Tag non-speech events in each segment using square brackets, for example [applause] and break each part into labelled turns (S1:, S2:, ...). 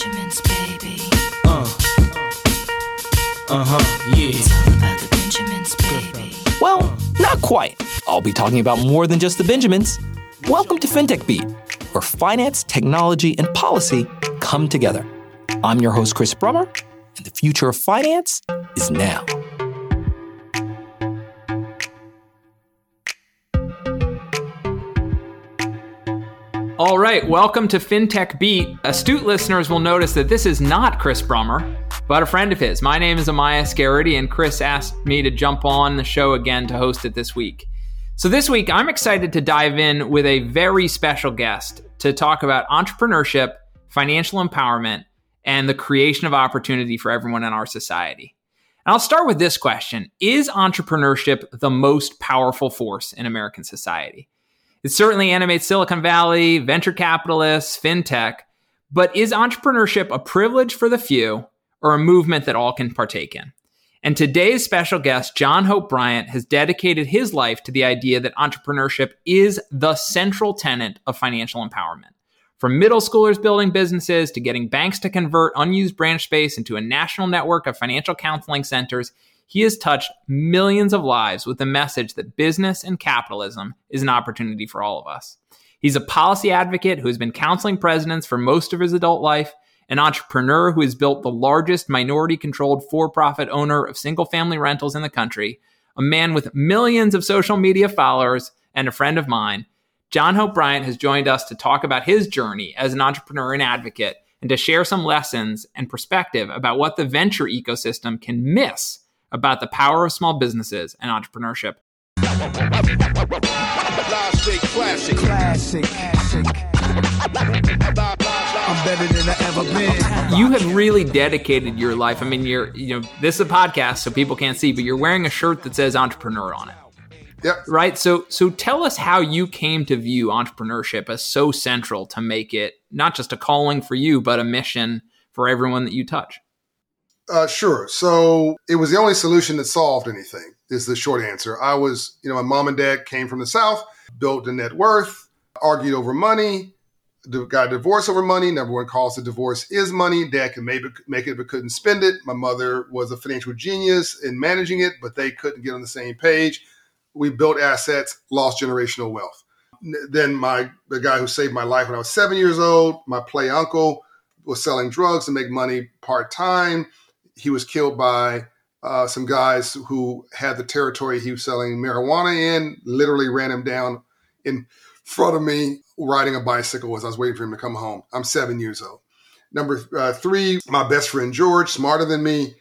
S1: Benjamins, baby.
S2: Uh. Uh huh, yeah.
S1: It's all about the Benjamins, baby.
S3: Well, not quite. I'll be talking about more than just the Benjamins. Welcome to FinTech Beat, where finance, technology, and policy come together. I'm your host, Chris Brummer, and the future of finance is now.
S4: All right, welcome to FinTech Beat. Astute listeners will notice that this is not Chris Brummer, but a friend of his. My name is Amias Gerety, and Chris asked me to jump on the show again to host it this week. So, this week, I'm excited to dive in with a very special guest to talk about entrepreneurship, financial empowerment, and the creation of opportunity for everyone in our society. And I'll start with this question Is entrepreneurship the most powerful force in American society? It certainly animates Silicon Valley, venture capitalists, fintech, but is entrepreneurship a privilege for the few or a movement that all can partake in? And today's special guest, John Hope Bryant, has dedicated his life to the idea that entrepreneurship is the central tenet of financial empowerment. From middle schoolers building businesses to getting banks to convert unused branch space into a national network of financial counseling centers, he has touched millions of lives with the message that business and capitalism is an opportunity for all of us. He's a policy advocate who has been counseling presidents for most of his adult life, an entrepreneur who has built the largest minority controlled for profit owner of single family rentals in the country, a man with millions of social media followers, and a friend of mine. John Hope Bryant has joined us to talk about his journey as an entrepreneur and advocate and to share some lessons and perspective about what the venture ecosystem can miss about the power of small businesses and entrepreneurship.
S5: Classic. Classic. I'm better than I ever been.
S4: You have really dedicated your life. I mean, you're, you know, this is a podcast, so people can't see, but you're wearing a shirt that says entrepreneur on it.
S6: Yep.
S4: Right. So, so tell us how you came to view entrepreneurship as so central to make it not just a calling for you, but a mission for everyone that you touch.
S6: Uh, sure. So it was the only solution that solved anything. Is the short answer. I was, you know, my mom and dad came from the South, built a net worth, argued over money, got a divorce over money. Number one cause of divorce is money. Dad could make it but couldn't spend it. My mother was a financial genius in managing it, but they couldn't get on the same page. We built assets, lost generational wealth. Then my the guy who saved my life when I was seven years old, my play uncle, was selling drugs to make money part time. He was killed by uh, some guys who had the territory he was selling marijuana in. Literally ran him down in front of me riding a bicycle as I was waiting for him to come home. I'm seven years old. Number uh, three, my best friend George, smarter than me,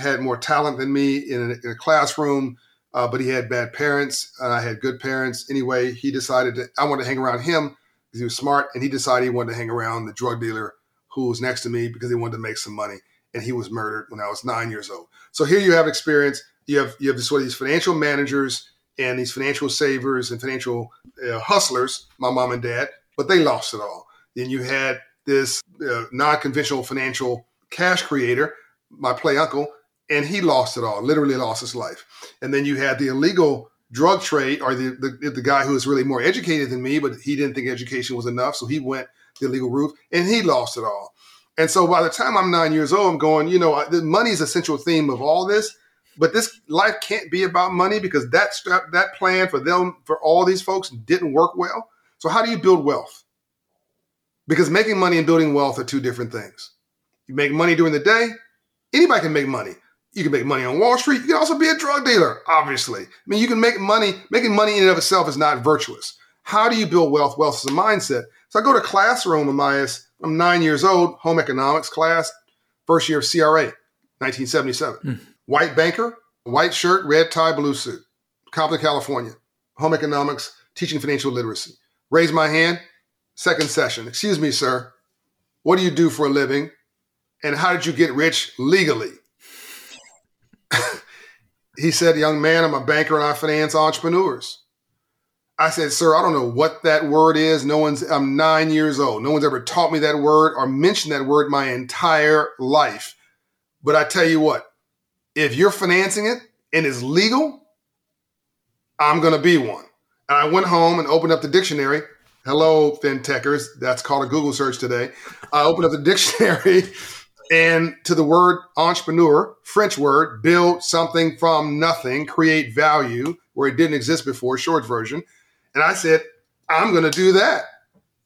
S6: had more talent than me in a, in a classroom, uh, but he had bad parents. I had good parents. Anyway, he decided I wanted to hang around him because he was smart, and he decided he wanted to hang around the drug dealer who was next to me because he wanted to make some money. And he was murdered when I was nine years old. So here you have experience. You have you have sort of these financial managers and these financial savers and financial uh, hustlers, my mom and dad, but they lost it all. Then you had this uh, non-conventional financial cash creator, my play uncle, and he lost it all, literally lost his life. And then you had the illegal drug trade, or the, the the guy who was really more educated than me, but he didn't think education was enough, so he went the illegal route, and he lost it all. And so by the time I'm nine years old, I'm going, you know, money is a central theme of all this. But this life can't be about money because that that plan for them for all these folks didn't work well. So how do you build wealth? Because making money and building wealth are two different things. You make money during the day. Anybody can make money. You can make money on Wall Street. You can also be a drug dealer, obviously. I mean, you can make money. Making money in and of itself is not virtuous. How do you build wealth? Wealth is a mindset. So I go to classroom, Amias. I'm nine years old, home economics class, first year of CRA, 1977. Mm. White banker, white shirt, red tie, blue suit. Compton, California. Home economics, teaching financial literacy. Raise my hand. Second session. Excuse me, sir. What do you do for a living? And how did you get rich legally? [laughs] he said, Young man, I'm a banker and I finance entrepreneurs. I said, Sir, I don't know what that word is. No one's, I'm nine years old. No one's ever taught me that word or mentioned that word my entire life. But I tell you what, if you're financing it and it's legal, I'm going to be one. And I went home and opened up the dictionary. Hello, FinTechers. That's called a Google search today. I opened up the [laughs] dictionary and to the word entrepreneur, French word, build something from nothing, create value where it didn't exist before, short version. And I said, I'm going to do that.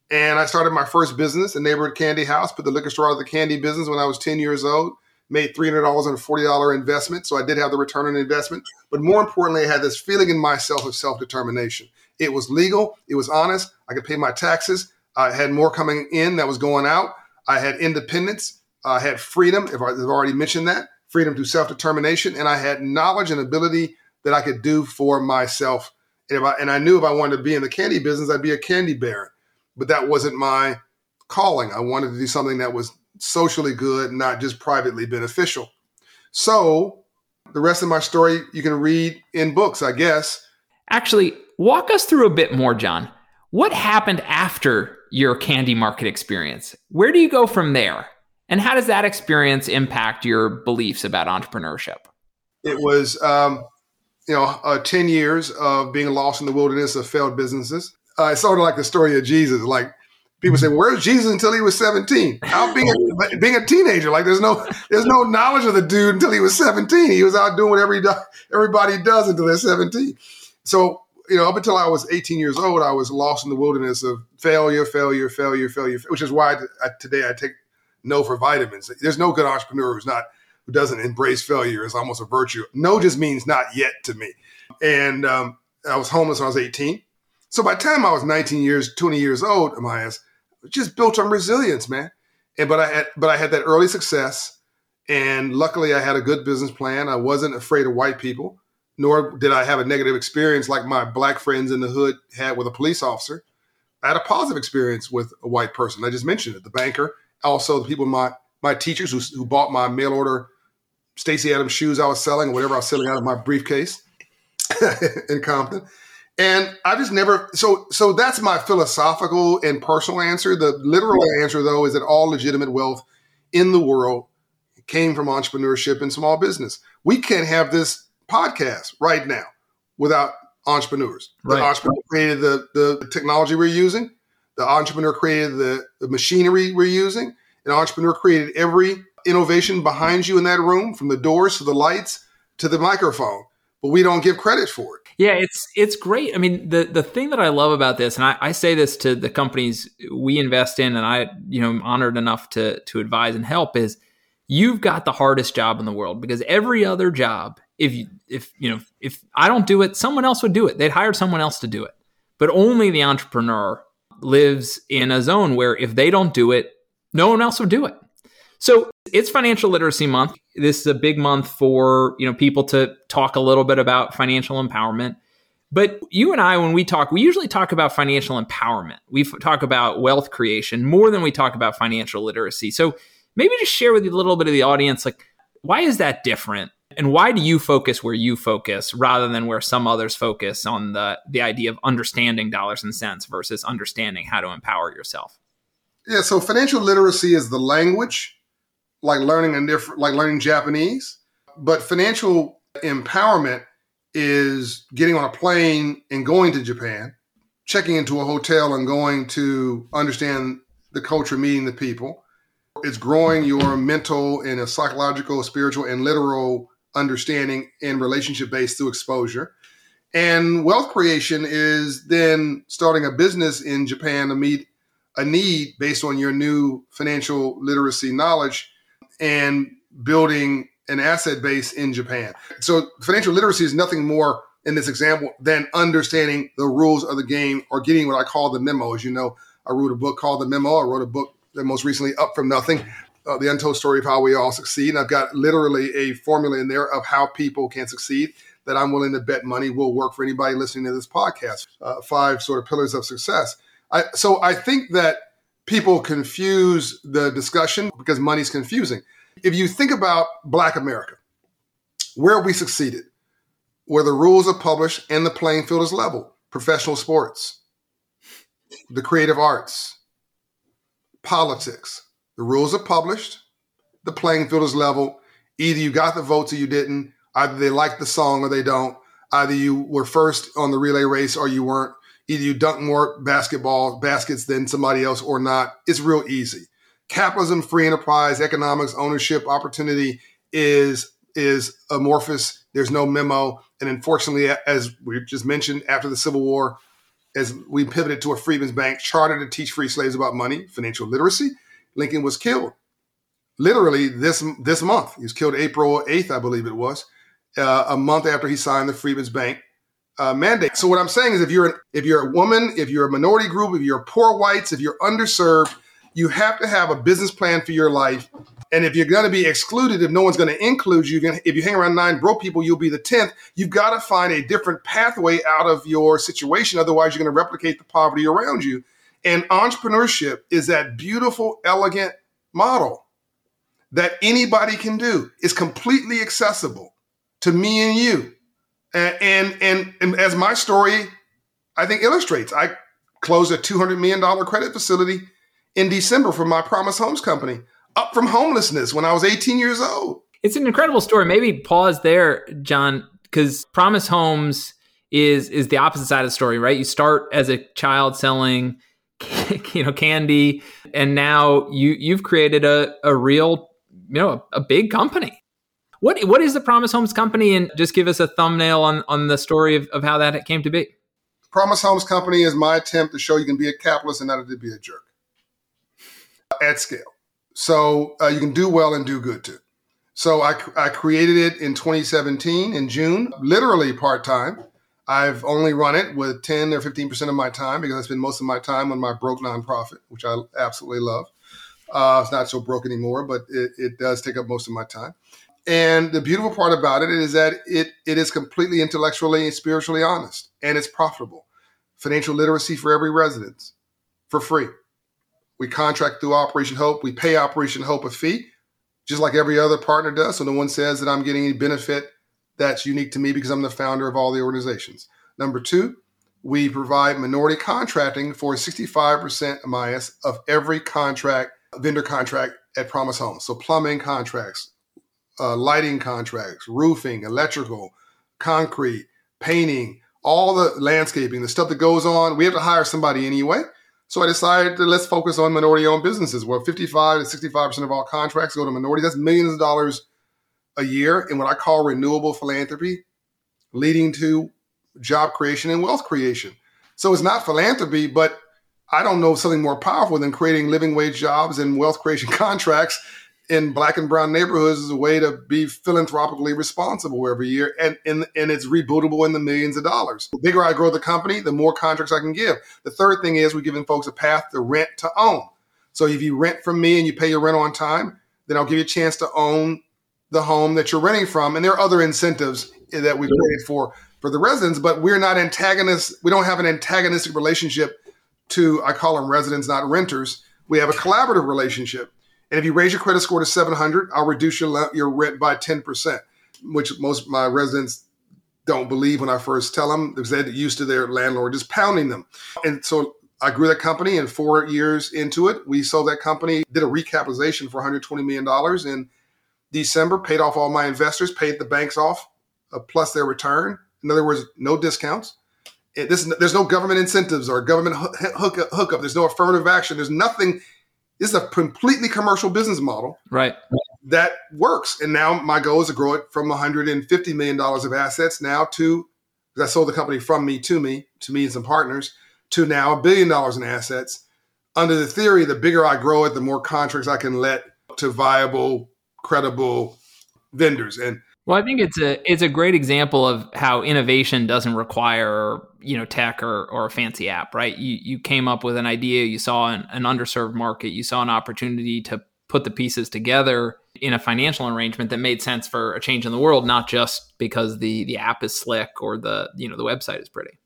S6: And I started my first business, a neighborhood candy house, put the liquor store out of the candy business when I was 10 years old, made $300 on a $40 investment. So I did have the return on investment. But more importantly, I had this feeling in myself of self determination. It was legal, it was honest, I could pay my taxes, I had more coming in that was going out, I had independence, I had freedom, if I've already mentioned that, freedom to self determination, and I had knowledge and ability that I could do for myself. And, I, and I knew if I wanted to be in the candy business, I'd be a candy baron but that wasn't my calling. I wanted to do something that was socially good, not just privately beneficial. So the rest of my story you can read in books, I guess.
S4: Actually, walk us through a bit more, John. What happened after your candy market experience? Where do you go from there? And how does that experience impact your beliefs about entrepreneurship?
S6: It was, um, you know, uh, 10 years of being lost in the wilderness of failed businesses uh, it's sort of like the story of Jesus. Like people say, "Where's Jesus until he was 17?" Out being a, [laughs] being a teenager, like there's no there's no knowledge of the dude until he was 17. He was out doing whatever he do, everybody does until they're 17. So you know, up until I was 18 years old, I was lost in the wilderness of failure, failure, failure, failure. Which is why I, today I take no for vitamins. There's no good entrepreneur who's not who doesn't embrace failure. is almost a virtue. No just means not yet to me. And um, I was homeless when I was 18. So by the time I was 19 years, 20 years old, Amias, just built on resilience, man. And but I had but I had that early success. And luckily I had a good business plan. I wasn't afraid of white people, nor did I have a negative experience like my black friends in the hood had with a police officer. I had a positive experience with a white person. I just mentioned it, the banker, also the people in my my teachers who, who bought my mail order Stacy Adams shoes I was selling or whatever I was selling out of my briefcase [laughs] in Compton. And I just never so so that's my philosophical and personal answer. The literal answer though is that all legitimate wealth in the world came from entrepreneurship and small business. We can't have this podcast right now without entrepreneurs. Right. The entrepreneur created the, the technology we're using. The entrepreneur created the, the machinery we're using. An entrepreneur created every innovation behind you in that room, from the doors to the lights to the microphone. But we don't give credit for it.
S4: Yeah, it's it's great. I mean, the the thing that I love about this, and I, I say this to the companies we invest in, and I you know am honored enough to to advise and help is you've got the hardest job in the world because every other job, if you if you know if I don't do it, someone else would do it. They'd hire someone else to do it. But only the entrepreneur lives in a zone where if they don't do it, no one else would do it. So it's financial literacy month. This is a big month for you know people to talk a little bit about financial empowerment. But you and i when we talk we usually talk about financial empowerment. We talk about wealth creation more than we talk about financial literacy. So maybe just share with a little bit of the audience like why is that different? And why do you focus where you focus rather than where some others focus on the the idea of understanding dollars and cents versus understanding how to empower yourself
S6: yeah so financial literacy is the language like learning a different, like learning Japanese. But financial empowerment is getting on a plane and going to Japan, checking into a hotel and going to understand the culture, meeting the people. It's growing your mental and psychological, spiritual, and literal understanding and relationship based through exposure. And wealth creation is then starting a business in Japan to meet a need based on your new financial literacy knowledge and building an asset base in Japan. So financial literacy is nothing more in this example than understanding the rules of the game or getting what I call the memo. As you know, I wrote a book called The Memo. I wrote a book that most recently, Up From Nothing, uh, The Untold Story of How We All Succeed. And I've got literally a formula in there of how people can succeed that I'm willing to bet money will work for anybody listening to this podcast. Uh, five sort of pillars of success. I, so I think that people confuse the discussion because money's confusing. If you think about Black America, where we succeeded, where the rules are published and the playing field is level, professional sports, the creative arts, politics, the rules are published, the playing field is level. Either you got the votes or you didn't. Either they like the song or they don't. Either you were first on the relay race or you weren't. Either you dunk more basketball baskets than somebody else or not. It's real easy. Capitalism, free enterprise, economics, ownership, opportunity is is amorphous. There's no memo, and unfortunately, as we just mentioned, after the Civil War, as we pivoted to a freedmen's bank charter to teach free slaves about money, financial literacy, Lincoln was killed. Literally this this month, he was killed April eighth, I believe it was, uh, a month after he signed the freedmen's bank uh, mandate. So what I'm saying is, if you're an, if you're a woman, if you're a minority group, if you're poor whites, if you're underserved, you have to have a business plan for your life. And if you're going to be excluded, if no one's going to include you, if you hang around nine broke people, you'll be the tenth. You've got to find a different pathway out of your situation. Otherwise, you're going to replicate the poverty around you. And entrepreneurship is that beautiful, elegant model that anybody can do. It's completely accessible to me and you. And, and, and, as my story, I think illustrates, I closed a $200 million credit facility in December for my Promise Homes company, up from homelessness when I was 18 years old.
S4: It's an incredible story. Maybe pause there, John, because Promise Homes is is the opposite side of the story, right? You start as a child selling, [laughs] you know, candy, and now you you've created a a real, you know, a, a big company. What what is the Promise Homes company, and just give us a thumbnail on on the story of, of how that came to be.
S6: Promise Homes company is my attempt to show you can be a capitalist and not to be a jerk at scale. So uh, you can do well and do good too. So I, I created it in 2017 in June, literally part time. I've only run it with 10 or 15% of my time because I spend most of my time on my broke nonprofit, which I absolutely love. Uh, it's not so broke anymore, but it, it does take up most of my time. And the beautiful part about it is that it, it is completely intellectually and spiritually honest and it's profitable. Financial literacy for every resident for free. We contract through Operation Hope. We pay Operation Hope a fee, just like every other partner does. So no one says that I'm getting any benefit that's unique to me because I'm the founder of all the organizations. Number two, we provide minority contracting for 65% MIS of every contract, vendor contract at Promise Homes. So plumbing contracts, uh, lighting contracts, roofing, electrical, concrete, painting, all the landscaping, the stuff that goes on. We have to hire somebody anyway. So I decided to let's focus on minority owned businesses where 55 to 65% of all contracts go to minorities. That's millions of dollars a year in what I call renewable philanthropy, leading to job creation and wealth creation. So it's not philanthropy, but I don't know something more powerful than creating living wage jobs and wealth creation [laughs] contracts in black and brown neighborhoods is a way to be philanthropically responsible every year and, and, and it's rebootable in the millions of dollars. The bigger I grow the company, the more contracts I can give. The third thing is we're giving folks a path to rent to own. So if you rent from me and you pay your rent on time, then I'll give you a chance to own the home that you're renting from. And there are other incentives that we've created for for the residents, but we're not antagonists. We don't have an antagonistic relationship to I call them residents, not renters. We have a collaborative relationship. And if you raise your credit score to 700, I'll reduce your, your rent by 10%, which most of my residents don't believe when I first tell them because they're used to their landlord just pounding them. And so I grew that company and four years into it, we sold that company, did a recapitalization for $120 million in December, paid off all my investors, paid the banks off, uh, plus their return. In other words, no discounts. It, this, there's no government incentives or government hook, hook, hookup. There's no affirmative action. There's nothing this is a completely commercial business model.
S4: Right.
S6: That works. And now my goal is to grow it from $150 million of assets now to, because I sold the company from me to me, to me and some partners, to now a billion dollars in assets. Under the theory, the bigger I grow it, the more contracts I can let to viable, credible vendors. And
S4: well, I think it's a it's a great example of how innovation doesn't require you know tech or, or a fancy app, right? You you came up with an idea, you saw an, an underserved market, you saw an opportunity to put the pieces together in a financial arrangement that made sense for a change in the world, not just because the the app is slick or the you know the website is pretty.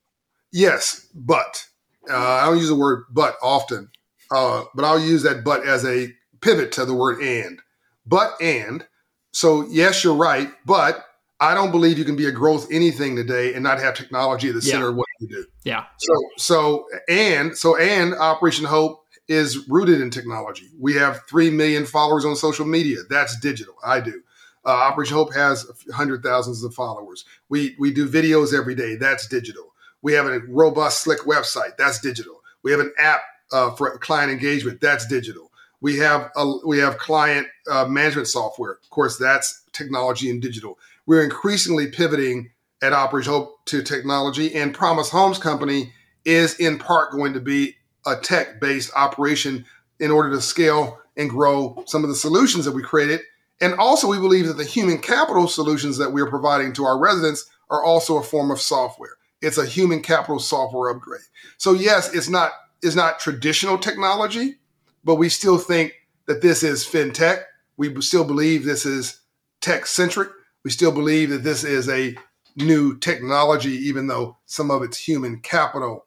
S6: Yes, but uh, I don't use the word "but" often, uh, but I'll use that "but" as a pivot to the word "and." But and so yes, you're right, but I don't believe you can be a growth anything today and not have technology at the center of what you do.
S4: Yeah.
S6: So so and so and Operation Hope is rooted in technology. We have three million followers on social media. That's digital. I do. Uh, Operation Hope has hundred thousands of followers. We we do videos every day. That's digital. We have a robust, slick website. That's digital. We have an app uh, for client engagement. That's digital. We have a, we have client uh, management software. Of course, that's technology and digital. We're increasingly pivoting at Operation Hope to technology, and Promise Homes Company is in part going to be a tech-based operation in order to scale and grow some of the solutions that we created. And also, we believe that the human capital solutions that we're providing to our residents are also a form of software. It's a human capital software upgrade. So yes, it's not it's not traditional technology, but we still think that this is fintech. We still believe this is tech centric. We still believe that this is a new technology, even though some of it's human capital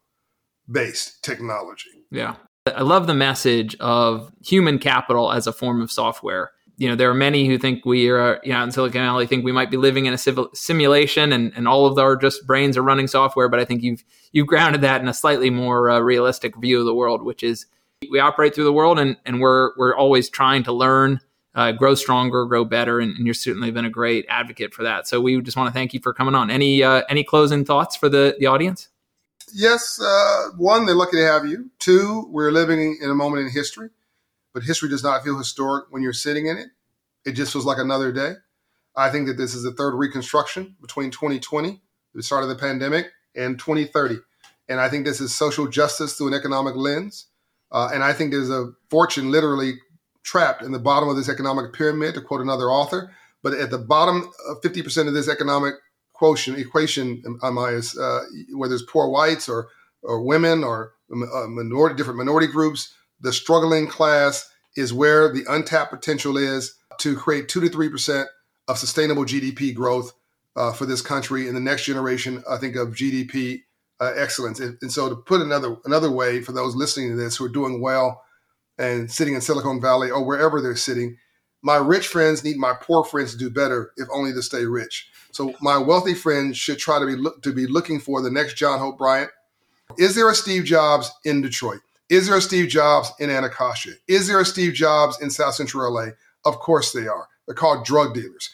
S6: based technology.
S4: Yeah. I love the message of human capital as a form of software. You know, there are many who think we are, you know, in Silicon Valley think we might be living in a civil simulation and, and all of our just brains are running software. But I think you've you've grounded that in a slightly more uh, realistic view of the world, which is we operate through the world and, and we're we're always trying to learn, uh, grow stronger, grow better, and, and you've certainly been a great advocate for that. So we just want to thank you for coming on. Any uh, any closing thoughts for the the audience?
S6: yes, uh, one, they're lucky to have you. Two, we're living in a moment in history, but history does not feel historic when you're sitting in it. It just feels like another day. I think that this is the third reconstruction between 2020, the start of the pandemic, and 2030. And I think this is social justice through an economic lens. Uh, and I think there's a fortune literally trapped in the bottom of this economic pyramid, to quote another author. But at the bottom, of 50% of this economic quotient equation, Amias, uh, whether it's poor whites or or women or uh, minority different minority groups, the struggling class is where the untapped potential is to create two to three percent of sustainable GDP growth uh, for this country in the next generation. I think of GDP uh, excellence. And, and, so, to put another another way for those listening to this who are doing well and sitting in Silicon Valley or wherever they're sitting, my rich friends need my poor friends to do better, if only to stay rich. So my wealthy friends should try to be look, to be looking for the next John Hope Bryant. Is there a Steve Jobs in Detroit? Is there a Steve Jobs in Anacostia? Is there a Steve Jobs in South Central LA? Of course they are. They're called drug dealers,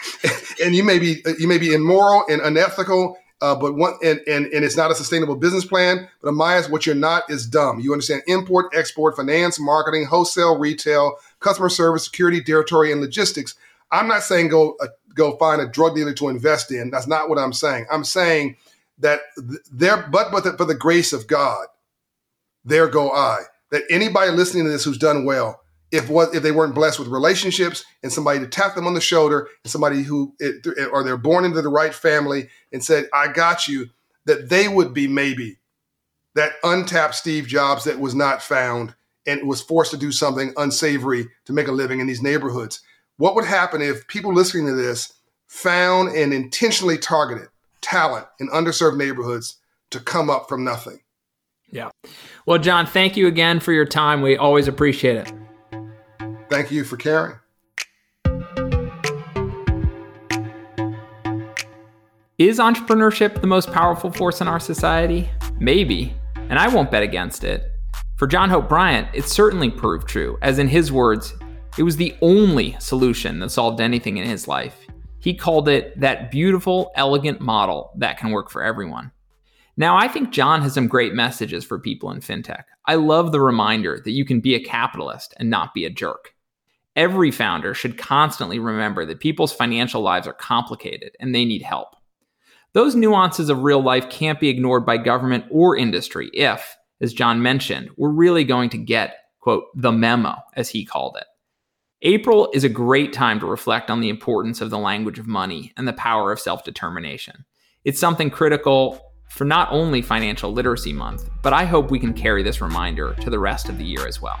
S6: [laughs] and you may be you may be immoral and unethical, uh, but one and, and and it's not a sustainable business plan. But Amias, what you're not is dumb. You understand import, export, finance, marketing, wholesale, retail, customer service, security, territory, and logistics. I'm not saying go uh, go find a drug dealer to invest in. That's not what I'm saying. I'm saying that there, but but the, for the grace of God, there go I. That anybody listening to this who's done well, if what if they weren't blessed with relationships and somebody to tap them on the shoulder and somebody who it, or they're born into the right family and said, "I got you," that they would be maybe that untapped Steve Jobs that was not found and was forced to do something unsavory to make a living in these neighborhoods. What would happen if people listening to this found and intentionally targeted talent in underserved neighborhoods to come up from nothing?
S4: Yeah. Well, John, thank you again for your time. We always appreciate it.
S6: Thank you for caring.
S4: Is entrepreneurship the most powerful force in our society? Maybe, and I won't bet against it. For John Hope Bryant, it certainly proved true, as in his words, it was the only solution that solved anything in his life. He called it that beautiful, elegant model that can work for everyone. Now, I think John has some great messages for people in fintech. I love the reminder that you can be a capitalist and not be a jerk. Every founder should constantly remember that people's financial lives are complicated and they need help. Those nuances of real life can't be ignored by government or industry if, as John mentioned, we're really going to get, quote, the memo, as he called it. April is a great time to reflect on the importance of the language of money and the power of self determination. It's something critical for not only Financial Literacy Month, but I hope we can carry this reminder to the rest of the year as well.